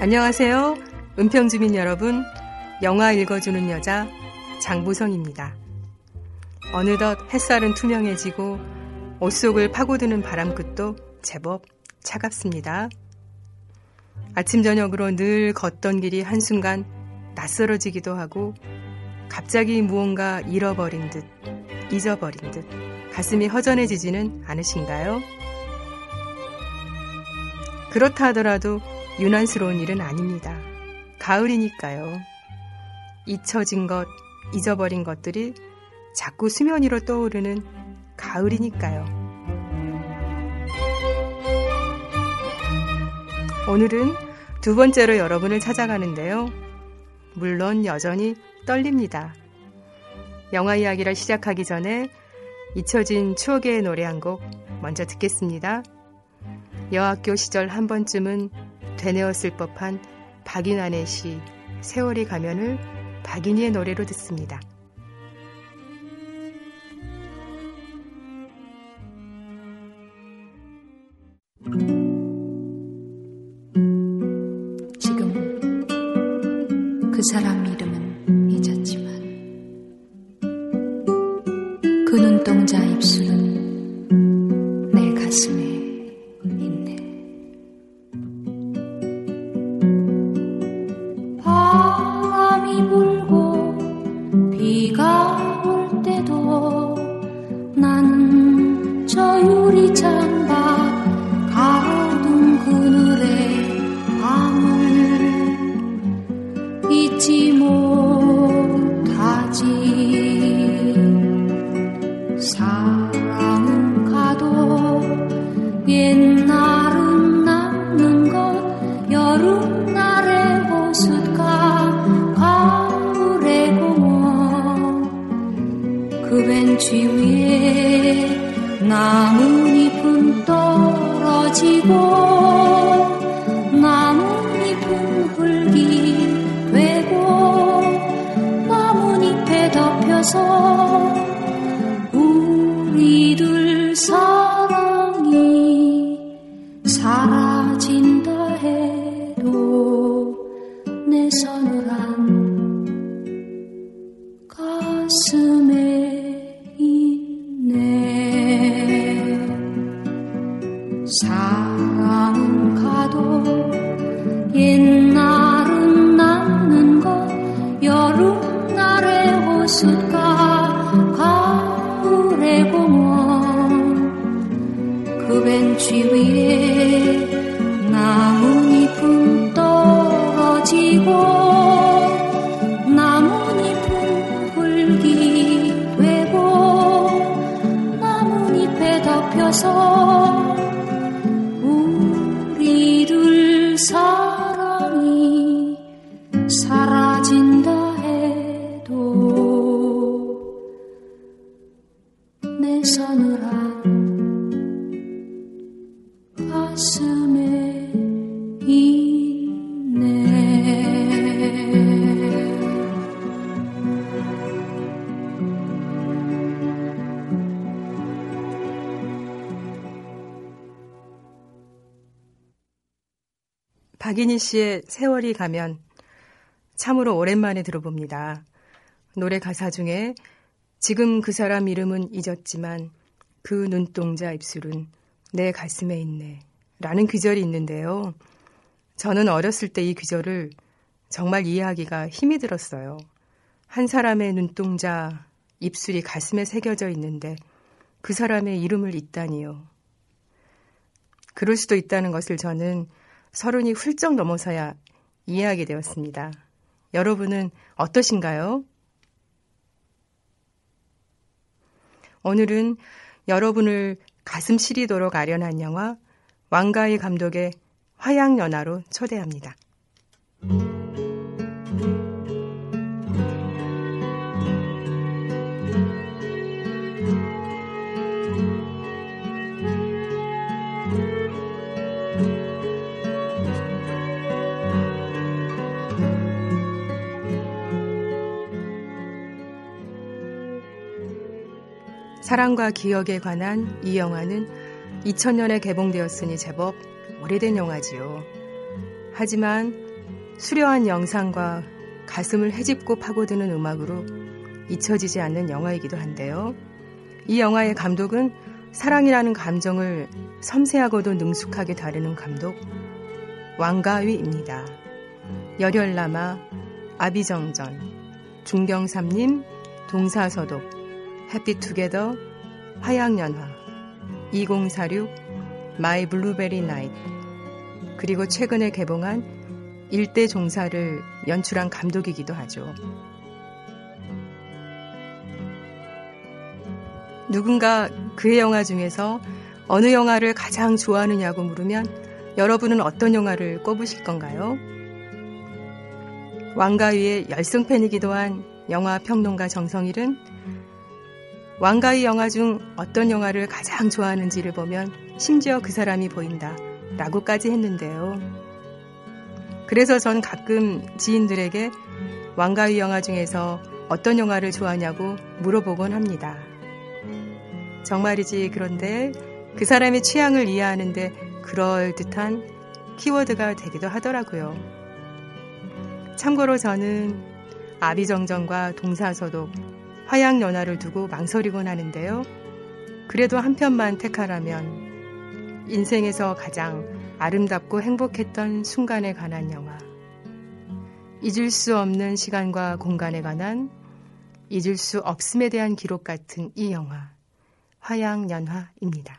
안녕하세요. 은평주민 여러분. 영화 읽어주는 여자 장보성입니다. 어느덧 햇살은 투명해지고 옷 속을 파고드는 바람 끝도 제법 차갑습니다. 아침 저녁으로 늘 걷던 길이 한순간 낯설어지기도 하고 갑자기 무언가 잃어버린 듯 잊어버린 듯 가슴이 허전해지지는 않으신가요? 그렇다 하더라도 유난스러운 일은 아닙니다. 가을이니까요. 잊혀진 것, 잊어버린 것들이 자꾸 수면 위로 떠오르는 가을이니까요. 오늘은 두 번째로 여러분을 찾아가는데요. 물론 여전히 떨립니다. 영화 이야기를 시작하기 전에 잊혀진 추억의 노래 한 곡 먼저 듣겠습니다. 여학교 시절 한 번쯤은 되뇌었을 법한 박인환의 시 세월이 가면을 박인희의 노래로 듣습니다. 지 그 벤치 위에 나뭇잎은 떨어지고 나뭇잎은 흙이 되고 나뭇잎에 덮여서 우리들 사랑이 박인희 씨의 세월이 가면 참으로 오랜만에 들어봅니다. 노래 가사 중에 지금 그 사람 이름은 잊었지만 그 눈동자 입술은 내 가슴에 있네 라는 귀절이 있는데요. 저는 어렸을 때 이 귀절을 정말 이해하기가 힘이 들었어요. 한 사람의 눈동자, 입술이 가슴에 새겨져 있는데 그 사람의 이름을 잇다니요. 그럴 수도 있다는 것을 저는 서른이 훌쩍 넘어서야 이해하게 되었습니다. 여러분은 어떠신가요? 오늘은 여러분을 가슴 시리도록 아련한 영화 왕가의 감독의 화양연화로 초대합니다. 사랑과 기억에 관한 이 영화는 2000년에 개봉되었으니 제법 오래된 영화지요. 하지만 수려한 영상과 가슴을 헤집고 파고드는 음악으로 잊혀지지 않는 영화이기도 한데요. 이 영화의 감독은 사랑이라는 감정을 섬세하고도 능숙하게 다루는 감독 왕가위입니다. 열혈남아, 아비정전, 중경삼림, 동사서독, Happy Together, 화양연화, 2046, My Blueberry Night, 그리고 최근에 개봉한 일대종사를 연출한 감독이기도 하죠. 누군가 그의 영화 중에서 어느 영화를 가장 좋아하느냐고 물으면 여러분은 어떤 영화를 꼽으실 건가요? 왕가위의 열성팬이기도 한 영화 평론가 정성일은 왕가의 영화 중 어떤 영화를 가장 좋아하는지를 보면 심지어 그 사람이 보인다. 라고까지 했는데요. 그래서 전 가끔 지인들에게 왕가의 영화 중에서 어떤 영화를 좋아하냐고 물어보곤 합니다. 정말이지 그런데 그 사람의 취향을 이해하는데 그럴 듯한 키워드가 되기도 하더라고요. 참고로 저는 아비정전과 동사서독, 화양연화를 두고 망설이곤 하는데요. 그래도 한 편만 택하라면 인생에서 가장 아름답고 행복했던 순간에 관한 영화. 잊을 수 없는 시간과 공간에 관한 잊을 수 없음에 대한 기록 같은 이 영화. 화양연화입니다.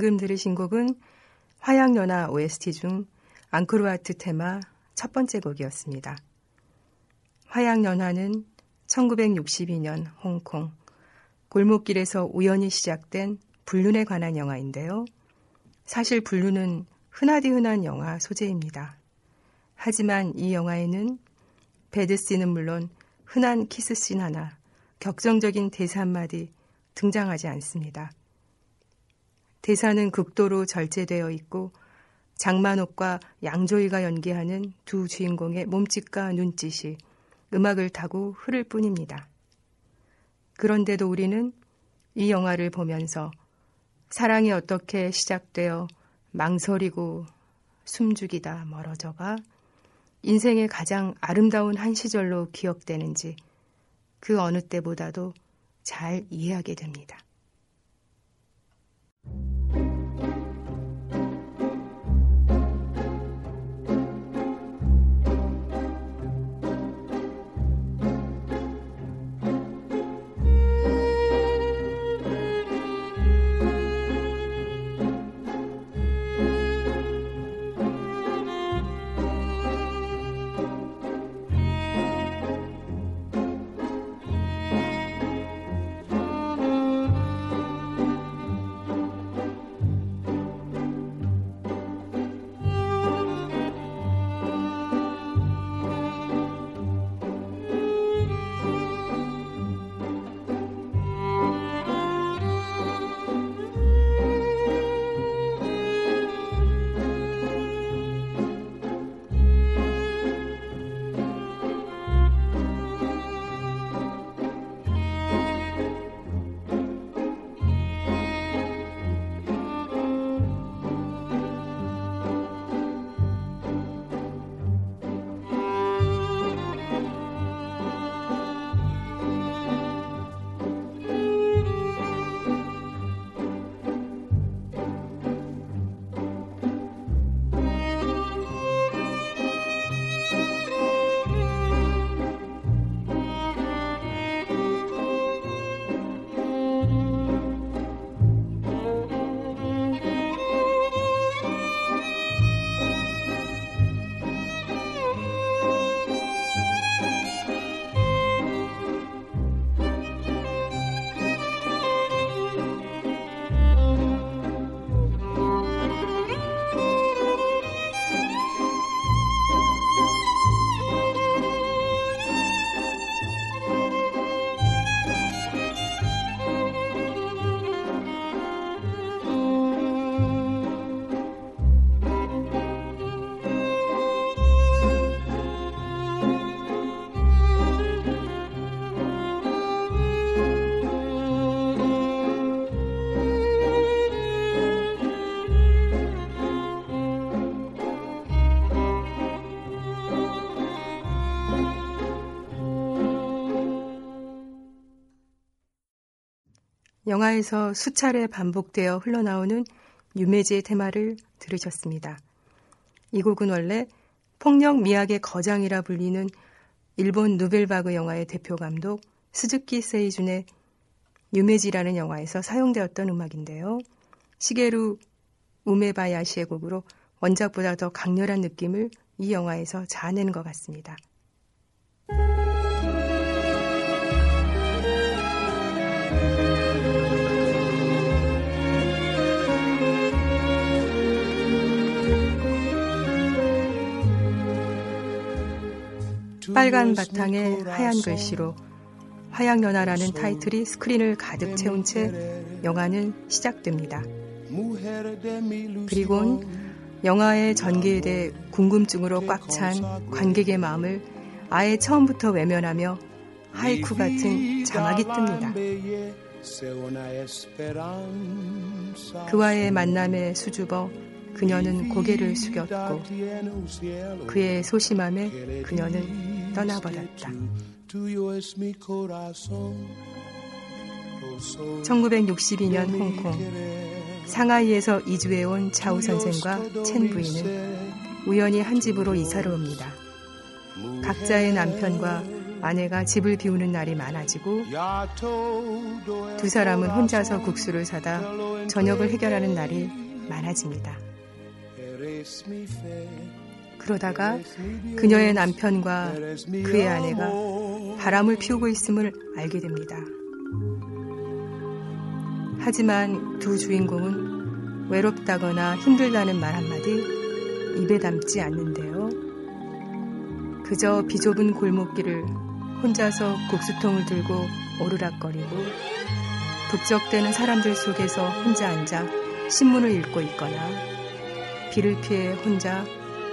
방금 들으신 곡은 화양연화 OST 중 앙코르와트 테마 첫 번째 곡이었습니다. 화양연화는 1962년 홍콩 골목길에서 우연히 시작된 불륜에 관한 영화인데요. 사실 불륜은 흔하디 흔한 영화 소재입니다. 하지만 이 영화에는 배드씬은 물론 흔한 키스씬 하나, 격정적인 대사 한마디 등장하지 않습니다. 대사는 극도로 절제되어 있고 장만옥과 양조위가 연기하는 두 주인공의 몸짓과 눈짓이 음악을 타고 흐를 뿐입니다. 그런데도 우리는 이 영화를 보면서 사랑이 어떻게 시작되어 망설이고 숨죽이다 멀어져가 인생의 가장 아름다운 한 시절로 기억되는지 그 어느 때보다도 잘 이해하게 됩니다. 영화에서 수차례 반복되어 흘러나오는 유메지의 테마를 들으셨습니다. 이 곡은 원래 폭력 미학의 거장이라 불리는 일본 누벨바그 영화의 대표 감독 스즈키 세이준의 유메지라는 영화에서 사용되었던 음악인데요. 시게루 우메바야시의 곡으로 원작보다 더 강렬한 느낌을 이 영화에서 자아내는 것 같습니다. 빨간 바탕에 하얀 글씨로 화양연화라는 타이틀이 스크린을 가득 채운 채 영화는 시작됩니다. 그리곤 영화의 전개에 대해 궁금증으로 꽉 찬 관객의 마음을 아예 처음부터 외면하며 하이쿠 같은 자막이 뜹니다. 그와의 만남에 수줍어 그녀는 고개를 숙였고 그의 소심함에 그녀는 떠나버렸다. 1962년 홍콩 상하이에서 이주해온 차우 선생과 첸 부인은 우연히 한 집으로 이사를 옵니다. 각자의 남편과 아내가 집을 비우는 날이 많아지고 두 사람은 혼자서 국수를 사다 저녁을 해결하는 날이 많아집니다. 그러다가 그녀의 남편과 그의 아내가 바람을 피우고 있음을 알게 됩니다. 하지만 두 주인공은 외롭다거나 힘들다는 말 한마디 입에 담지 않는데요. 그저 비좁은 골목길을 혼자서 국수통을 들고 오르락거리고 북적대는 사람들 속에서 혼자 앉아 신문을 읽고 있거나 비를 피해 혼자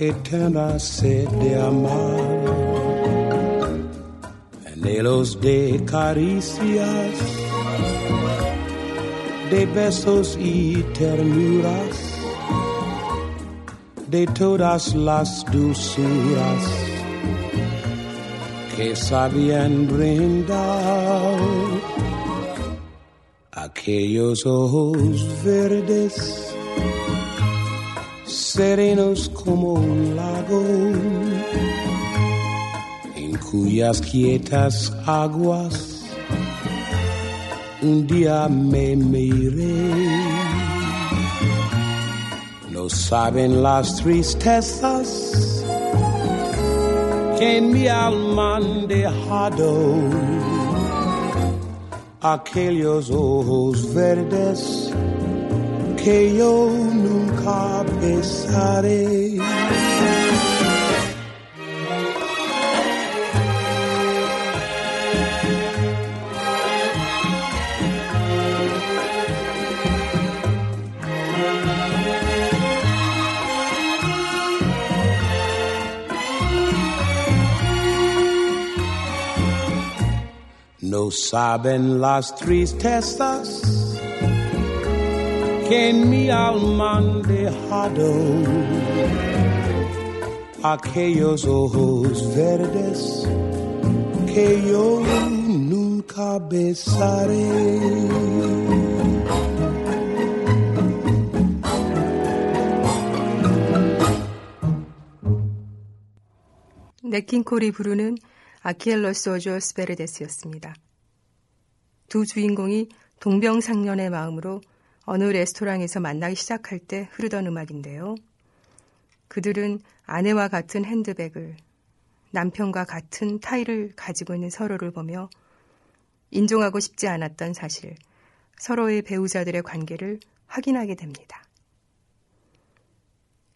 eterna sed de amar, anhelos de caricias, de besos y ternuras de todas las dulzuras que sabían brindar. Aquellos ojos verdes serenos como un lago en cuyas quietas aguas un día me miré. No saben las tristezas que en mi alma han dejado aquellos ojos verdes que yo nunca besaré. No saben las tristezas en mi alma han dejado aquellos ojos verdes que yo nunca besaré. 네킹콜이 부르는 아키엘로스 오조스 베르데스였습니다. 두 주인공이 동병상련의 마음으로 어느 레스토랑에서 만나기 시작할 때 흐르던 음악인데요. 그들은 아내와 같은 핸드백을, 남편과 같은 타이를 가지고 있는 서로를 보며 인종하고 싶지 않았던 사실, 서로의 배우자들의 관계를 확인하게 됩니다.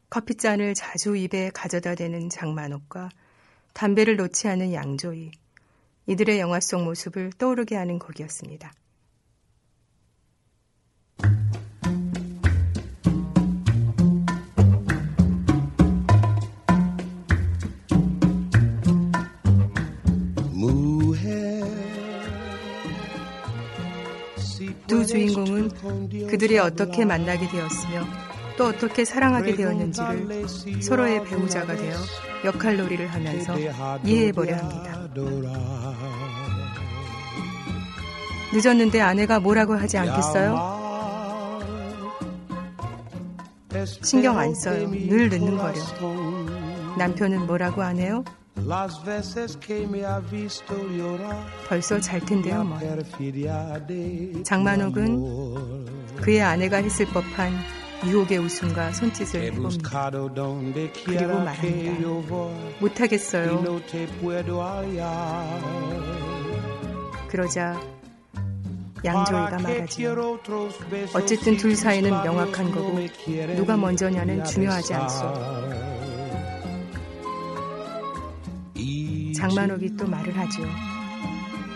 커피잔을 자주 입에 가져다 대는 장만옥과 담배를 놓지 않은 양조이, 이들의 영화 속 모습을 떠오르게 하는 곡이었습니다. 두 주인공은 그들이 어떻게 만나게 되었으며 또 어떻게 사랑하게 되었는지를 서로의 배우자가 되어 역할 놀이를 하면서 이해해보려 합니다. 늦었는데 아내가 뭐라고 하지 않겠어요? 신경 안 써요. 늘 늦는 거려. 남편은 뭐라고 안 해요? 벌써 잘 텐데요, 뭐. 장만옥은 그의 아내가 했을 법한 유혹의 웃음과 손짓을 해봅니다. 그리고 말합니다. 못하겠어요. 그러자 양조이가 말하지요. 어쨌든 둘 사이는 명확한 거고 누가 먼저냐는 중요하지 않소. 장만옥이 또 말을 하죠.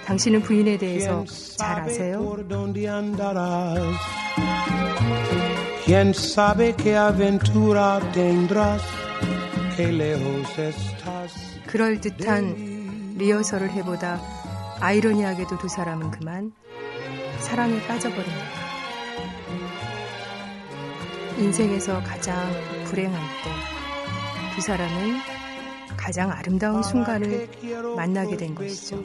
당신은 부인에 대해서 잘 아세요? Estás 그럴 듯한 리허설을 해보다 아이러니하게도 두 사람은 그만 사랑에 빠져버립니다. 인생에서 가장 불행할 때두 사람은 가장 아름다운 순간을 만나게 된 것이죠.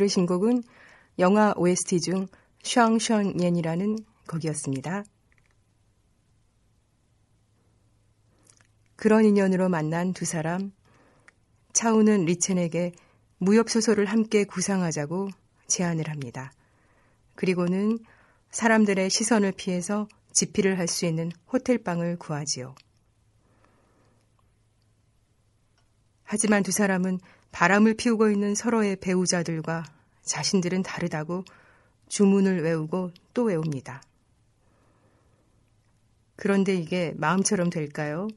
들으신 곡은 영화 OST 중 샹션옌이라는 곡이었습니다. 그런 인연으로 만난 두 사람, 차우는 리첸에게 무협소설을 함께 구상하자고 제안을 합니다. 그리고는 사람들의 시선을 피해서 집필을 할 수 있는 호텔방을 구하지요. 하지만 두 사람은 바람을 피우고 있는 서로의 배우자들과 자신들은 다르다고 주문을 외우고 또 외웁니다. 그런데 이게 마음처럼 될까요?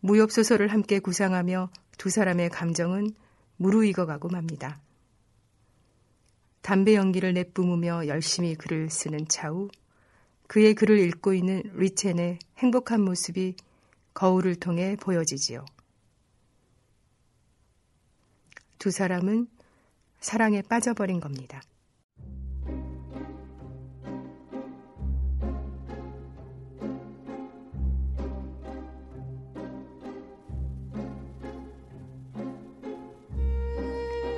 무협소설을 함께 구상하며 두 사람의 감정은 무르익어가고 맙니다. 담배 연기를 내뿜으며 열심히 글을 쓰는 차후, 그의 글을 읽고 있는 리첸의 행복한 모습이 거울을 통해 보여지지요. 두 사람은 사랑에 빠져버린 겁니다.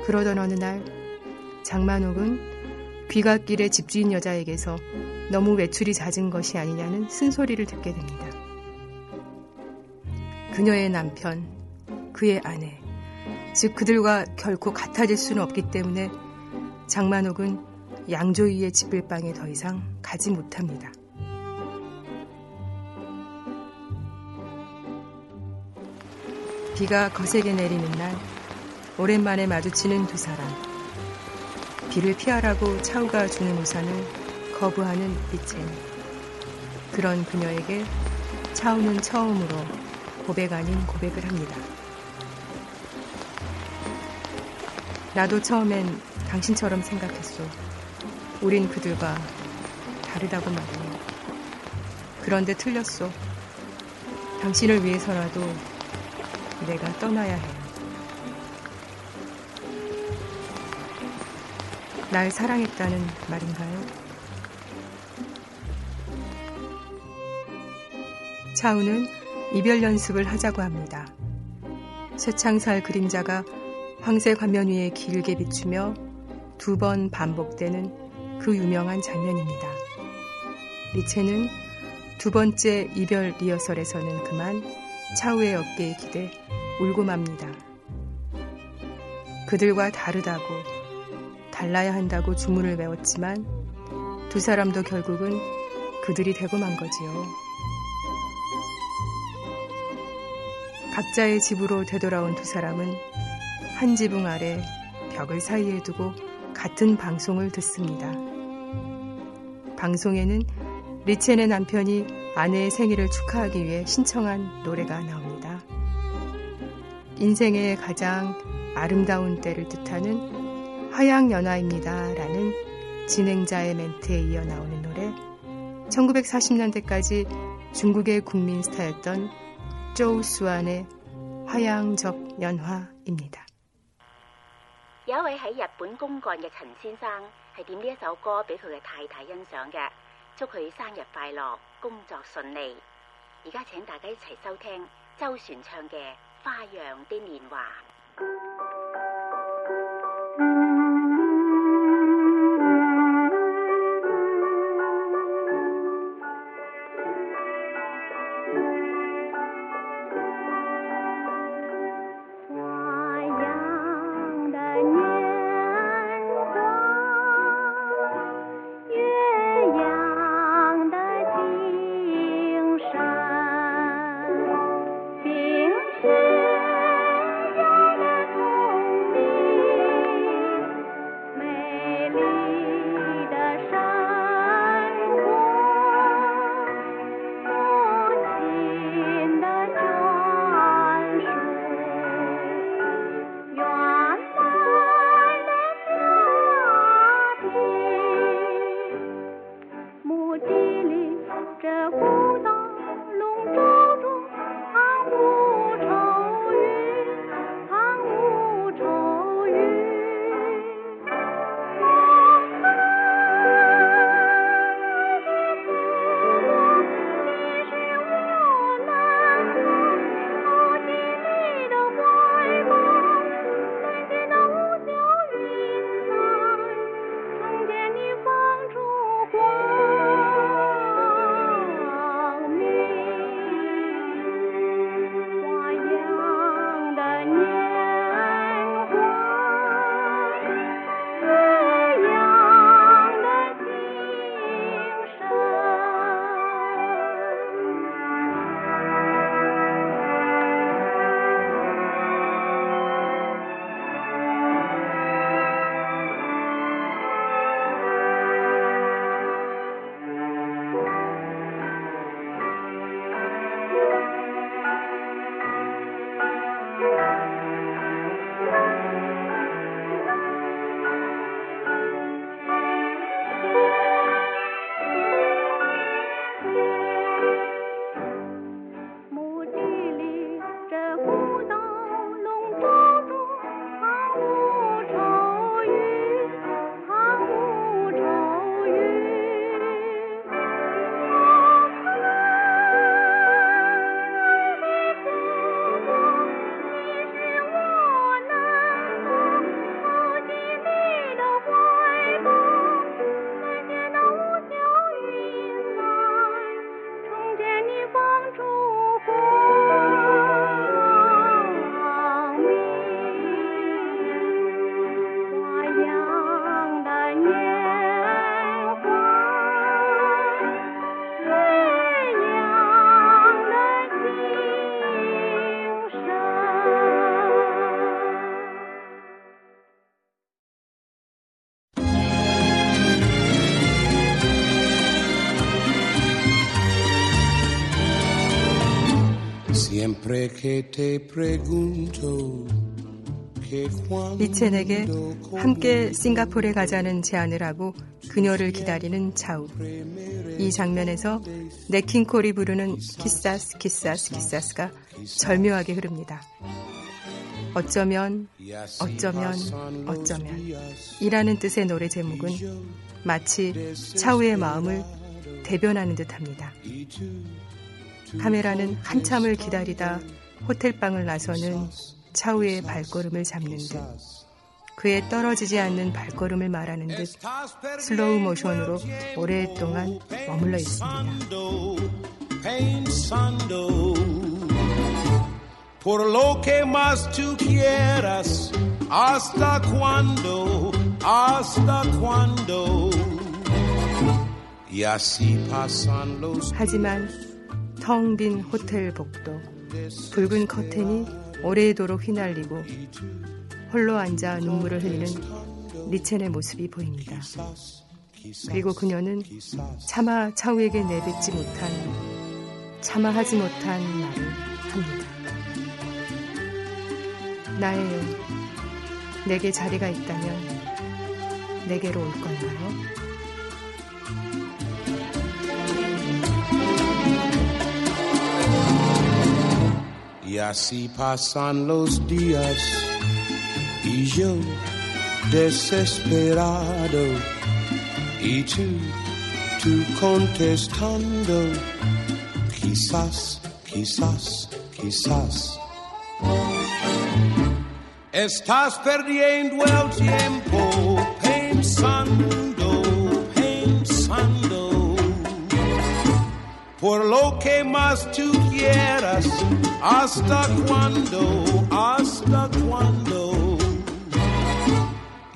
그러던 어느 날 장만옥은 귀갓길의 집주인 여자에게서 너무 외출이 잦은 것이 아니냐는 쓴소리를 듣게 됩니다. 그녀의 남편, 그의 아내, 즉 그들과 결코 같아질 수는 없기 때문에 장만옥은 양조위의 집필방에 더 이상 가지 못합니다. 비가 거세게 내리는 날 오랜만에 마주치는 두 사람. 비를 피하라고 차우가 주는 우산을 거부하는 리첸. 그런 그녀에게 차우는 처음으로 고백 아닌 고백을 합니다. 나도 처음엔 당신처럼 생각했어. 우린 그들과 다르다고 말이야. 그런데 틀렸어. 당신을 위해서라도 내가 떠나야 해. 날 사랑했다는 말인가요? 차우는 이별 연습을 하자고 합니다. 쇠창살 그림자가 황색 화면 위에 길게 비추며 두 번 반복되는 그 유명한 장면입니다. 리체는 두 번째 이별 리허설에서는 그만 차우의 어깨에 기대 울고 맙니다. 그들과 다르다고, 달라야 한다고 주문을 외웠지만 두 사람도 결국은 그들이 되고 만 거지요. 각자의 집으로 되돌아온 두 사람은 한 지붕 아래 벽을 사이에 두고 같은 방송을 듣습니다. 방송에는 리첸의 남편이 아내의 생일을 축하하기 위해 신청한 노래가 나옵니다. 인생의 가장 아름다운 때를 뜻하는 화양연화입니다. 라는 진행자의 멘트에 이어 나오는 노래 1940년대까지 중국의 국민 스타였던 조우 수안의 화양적 연화입니다. 有一位喺日本公幹嘅陳先生係點呢一首歌俾佢嘅太太欣賞嘅，祝佢生日快樂，工作順利。而家請大家一齊收聽周璇唱嘅《花樣的年華》。 리첸에게 함께 싱가포르에 가자는 제안을 하고 그녀를 기다리는 차우. 이 장면에서 냇 킹 콜이 부르는 Quizás Quizás Quizás가 절묘하게 흐릅니다. 어쩌면 어쩌면 어쩌면 이라는 뜻의 노래 제목은 마치 차우의 마음을 대변하는 듯합니다. 카메라는 한참을 기다리다 호텔방을 나서는 차우의 발걸음을 잡는 듯 그의 떨어지지 않는 발걸음을 말하는 듯 슬로우 모션으로 오랫동안 머물러 있습니다. hasta cuando hasta cuando y así pasan los 하지만 텅 빈 호텔 복도 붉은 커튼이 오래도록 휘날리고 홀로 앉아 눈물을 흘리는 리첸의 모습이 보입니다. 그리고 그녀는 차마 차우에게 내뱉지 못한 차마 하지 못한 말을 합니다. 나예요. 내게 자리가 있다면 내게로 올 건가요? Y así pasan los días y yo desesperado y tú tú contestando quizás quizás quizás Estás perdiendo el tiempo pensando, pensando por lo que más tú quieras. ¿Hasta cuándo? ¿Hasta cuándo?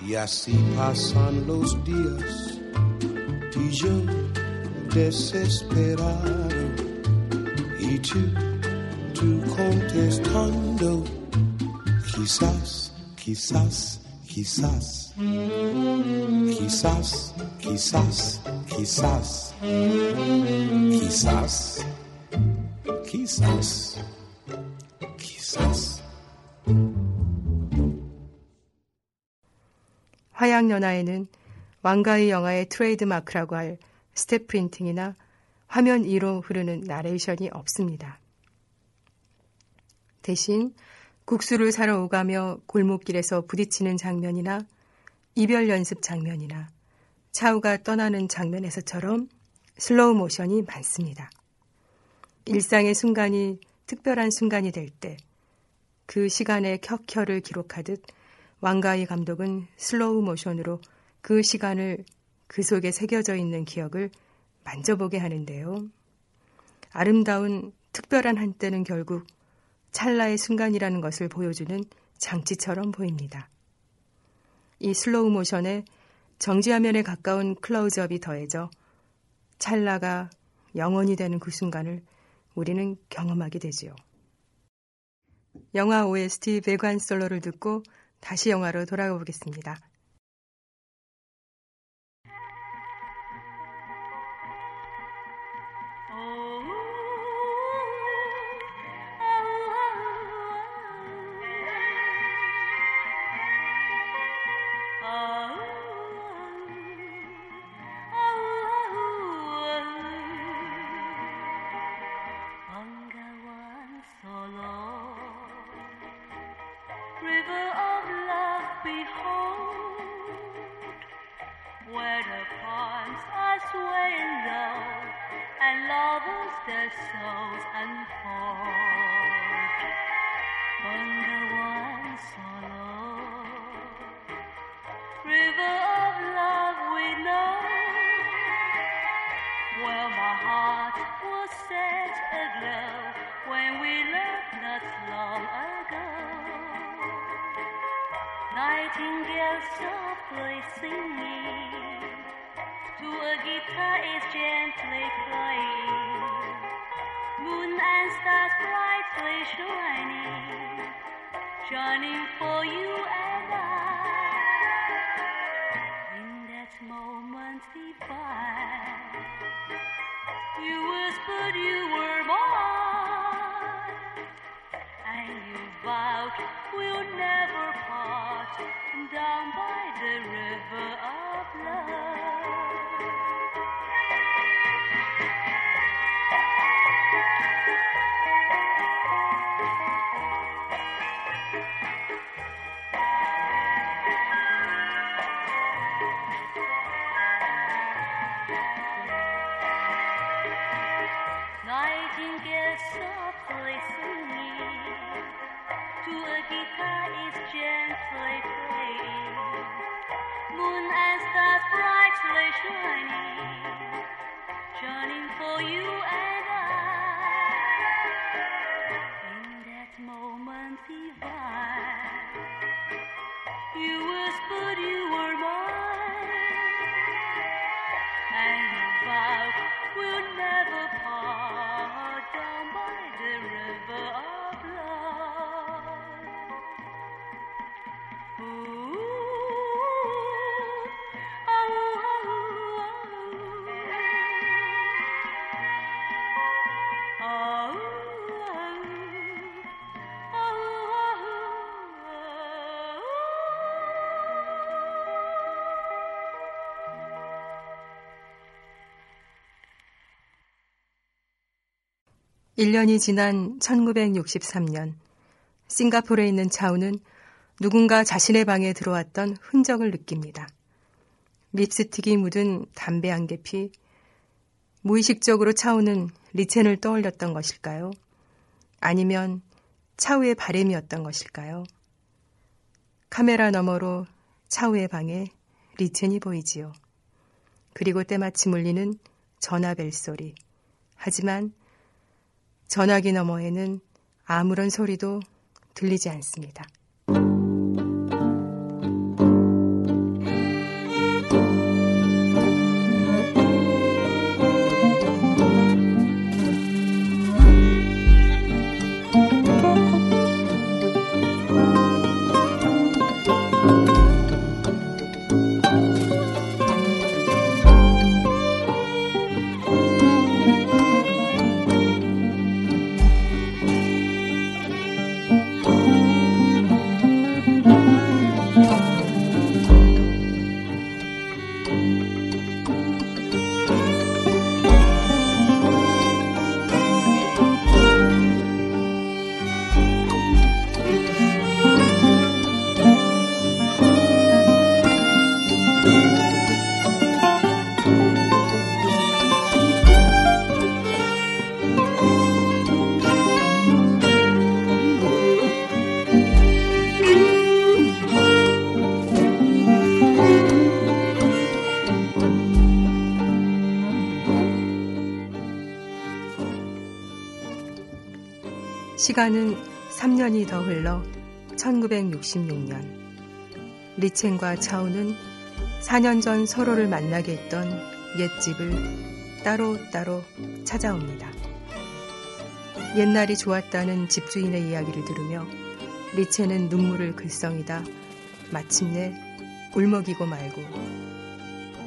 Y así pasan los días y yo desesperado y tú, tú contestando. Quizás, quizás, quizás. Quizás, quizás, quizás. Quizás, quizás, quizás. 화양연화에는 왕가의 영화의 트레이드 마크라고 할 step printing이나 화면 위로 흐르는 나레이션이 없습니다. 대신 국수를 사러 오가며 골목길에서 부딪히는 장면이나 이별 연습 장면이나 차우가 떠나는 장면에서처럼 슬로우 모션이 많습니다. 일상의 순간이 특별한 순간이 될 때 그 시간의 켜켜를 기록하듯 왕가위 감독은 슬로우 모션으로 그 시간을 그 속에 새겨져 있는 기억을 만져보게 하는데요. 아름다운 특별한 한때는 결국 찰나의 순간이라는 것을 보여주는 장치처럼 보입니다. 이 슬로우 모션에 정지화면에 가까운 클로즈업이 더해져 찰나가 영원이 되는 그 순간을 우리는 경험하게 되지요. 영화 OST Bengawan Solo를 듣고 다시 영화로 돌아가 보겠습니다. Not long ago. Nightingale softly singing to a guitar is gently playing. Moon and stars brightly shining, shining for you 1년이 지난 1963년 싱가포르에 있는 차우는 누군가 자신의 방에 들어왔던 흔적을 느낍니다. 립스틱이 묻은 담배 한 개피 무의식적으로 차우는 리첸을 떠올렸던 것일까요? 아니면 차우의 바램이었던 것일까요? 카메라 너머로 차우의 방에 리첸이 보이지요. 그리고 때마침 울리는 전화벨 소리. 하지만 전화기 너머에는 아무런 소리도 들리지 않습니다. 시간은 3년이 더 흘러 1966년 리첸과 차우는 4년 전 서로를 만나게 했던 옛집을 따로따로 찾아옵니다. 옛날이 좋았다는 집주인의 이야기를 들으며 리첸은 눈물을 글썽이다 마침내 울먹이고 말고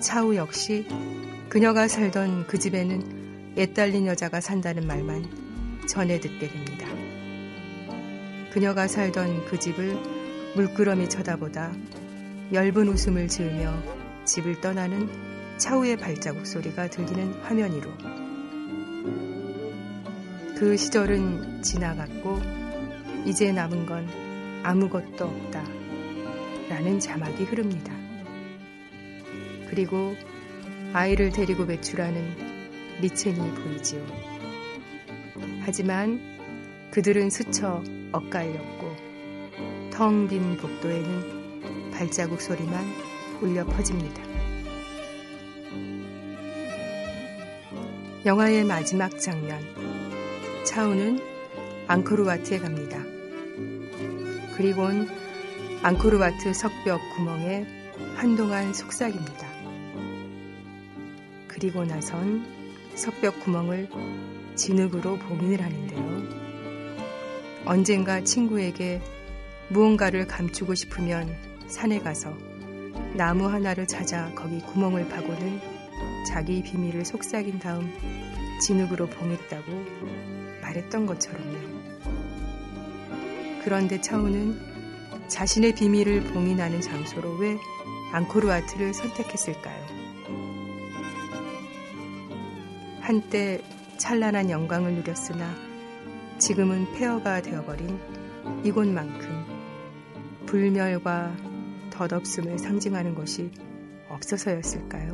차우 역시 그녀가 살던 그 집에는 옛달린 여자가 산다는 말만 전해 듣게 됩니다. 그녀가 살던 그 집을 물끄러미 쳐다보다 엷은 웃음을 지으며 집을 떠나는 차우의 발자국 소리가 들리는 화면 위로 그 시절은 지나갔고 이제 남은 건 아무것도 없다 라는 자막이 흐릅니다. 그리고 아이를 데리고 외출하는 리첸이 보이지요. 하지만 그들은 스쳐 엇갈렸고 텅 빈 복도에는 발자국 소리만 울려 퍼집니다. 영화의 마지막 장면. 차우는 앙코르와트에 갑니다. 그리곤 앙코르와트 석벽 구멍에 한동안 속삭입니다. 그리고 나선 석벽 구멍을 진흙으로 봉인을 하는데요. 언젠가 친구에게 무언가를 감추고 싶으면 산에 가서 나무 하나를 찾아 거기 구멍을 파고는 자기 비밀을 속삭인 다음 진흙으로 봉했다고 말했던 것처럼요. 그런데 차우는 자신의 비밀을 봉인하는 장소로 왜 앙코르와트를 선택했을까요? 한때 찬란한 영광을 누렸으나 지금은 폐허가 되어버린 이곳만큼 불멸과 덧없음을 상징하는 것이 없어서였을까요?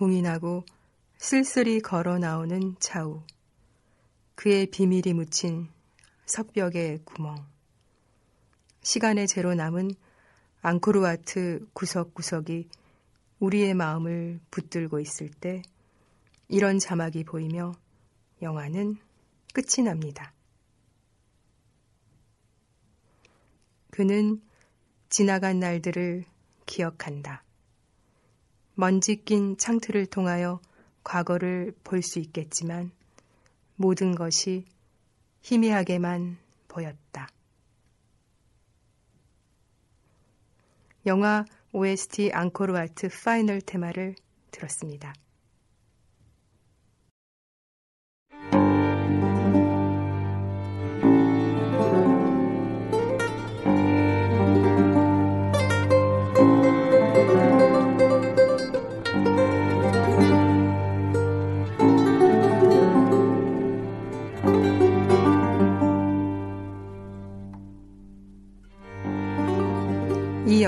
봉인하고 쓸쓸히 걸어 나오는 차우. 그의 비밀이 묻힌 석벽의 구멍. 시간의 제로 남은 앙코르와트 구석구석이 우리의 마음을 붙들고 있을 때 이런 자막이 보이며 영화는 끝이 납니다. 그는 지나간 날들을 기억한다. 먼지 낀 창틀을 통하여 과거를 볼 수 있겠지만 모든 것이 희미하게만 보였다. 영화 OST 앙코르와트 파이널 테마를 들었습니다.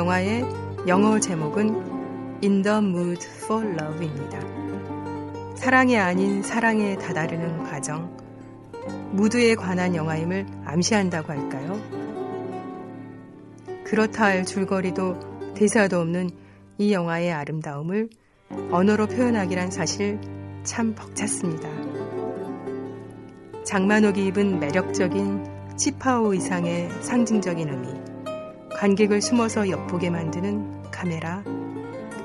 영화의 영어 제목은 In the Mood for Love입니다. 사랑이 아닌 사랑에 다다르는 과정, 무드에 관한 영화임을 암시한다고 할까요? 그렇다 할 줄거리도 대사도 없는 이 영화의 아름다움을 언어로 표현하기란 사실 참 벅찼습니다. 장만옥이 입은 매력적인 치파오 의상의 상징적인 의미, 관객을 숨어서 엿보게 만드는 카메라,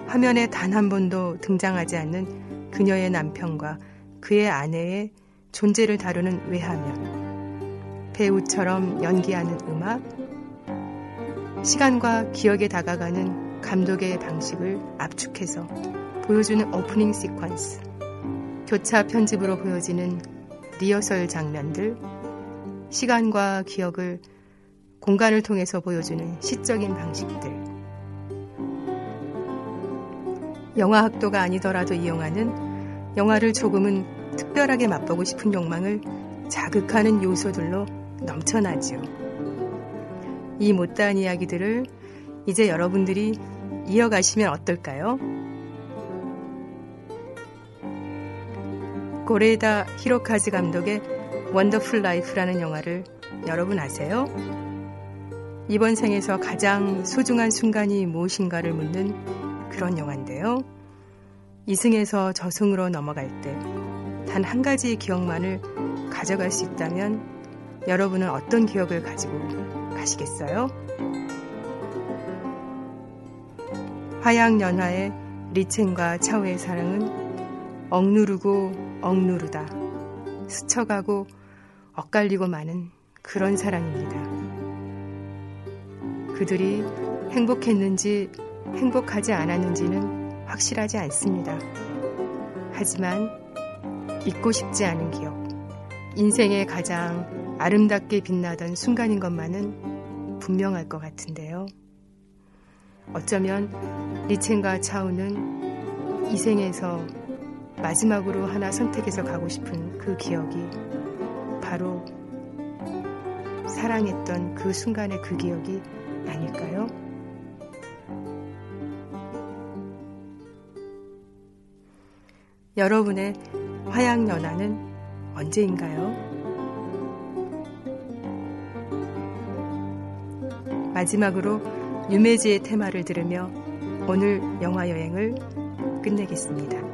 화면에 단 한 번도 등장하지 않는 그녀의 남편과 그의 아내의 존재를 다루는 외화면, 배우처럼 연기하는 음악, 시간과 기억에 다가가는 감독의 방식을 압축해서 보여주는 오프닝 시퀀스, 교차 편집으로 보여지는 리허설 장면들, 시간과 기억을 공간을 통해서 보여주는 시적인 방식들. 영화 학도가 아니더라도 이용하는 영화를 조금은 특별하게 맛보고 싶은 욕망을 자극하는 요소들로 넘쳐나지요. 이 못다한 이야기들을 이제 여러분들이 이어가시면 어떨까요? 고레에다 히로카즈 감독의 Wonderful Life라는 영화를 여러분 아세요? 이번 생에서 가장 소중한 순간이 무엇인가를 묻는 그런 영화인데요. 이승에서 저승으로 넘어갈 때 단 한 가지의 기억만을 가져갈 수 있다면 여러분은 어떤 기억을 가지고 가시겠어요? 화양연화의 리첸과 차오의 사랑은 억누르고 억누르다 스쳐가고 엇갈리고 마는 그런 사랑입니다. 그들이 행복했는지 행복하지 않았는지는 확실하지 않습니다. 하지만 잊고 싶지 않은 기억, 인생의 가장 아름답게 빛나던 순간인 것만은 분명할 것 같은데요. 어쩌면 리첸과 차우는 이 생에서 마지막으로 하나 선택해서 가고 싶은 그 기억이 바로 사랑했던 그 순간의 그 기억이 아닐까요? 여러분의 화양연화는 언제인가요? 마지막으로 유메지의 테마를 들으며 오늘 영화 여행을 끝내겠습니다.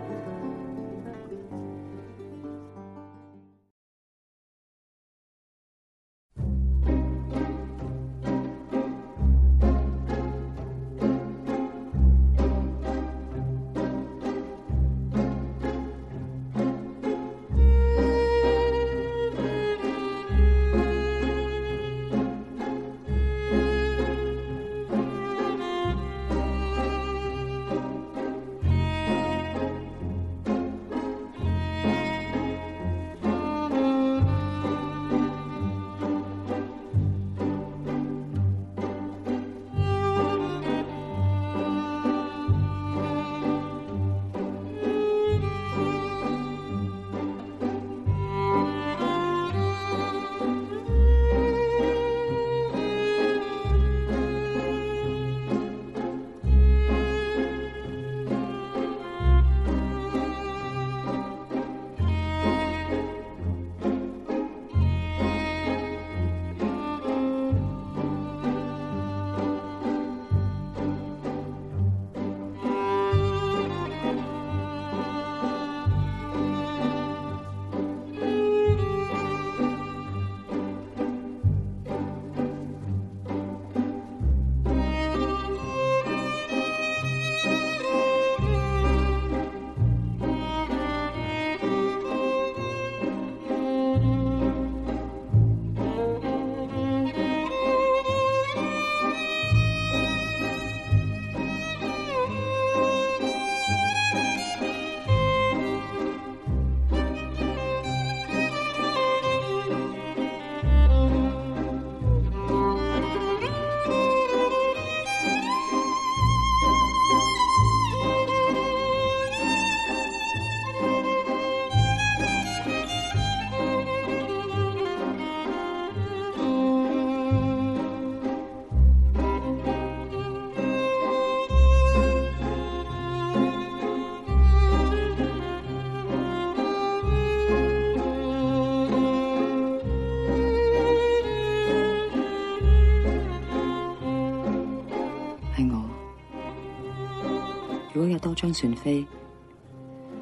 또張船飛，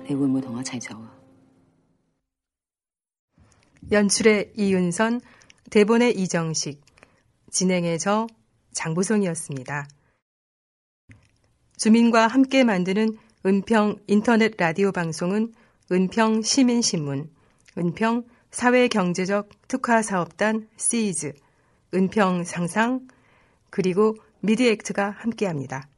你會唔會同我一齊走啊？ 연출의 이은선, 대본의 이정식, 진행의 저 장보성이었습니다. 주민과 함께 만드는 은평 인터넷 라디오 방송은 은평 시민신문, 은평 사회경제적 특화사업단 시즈, 은평 상상, 그리고 미디액트가 함께합니다.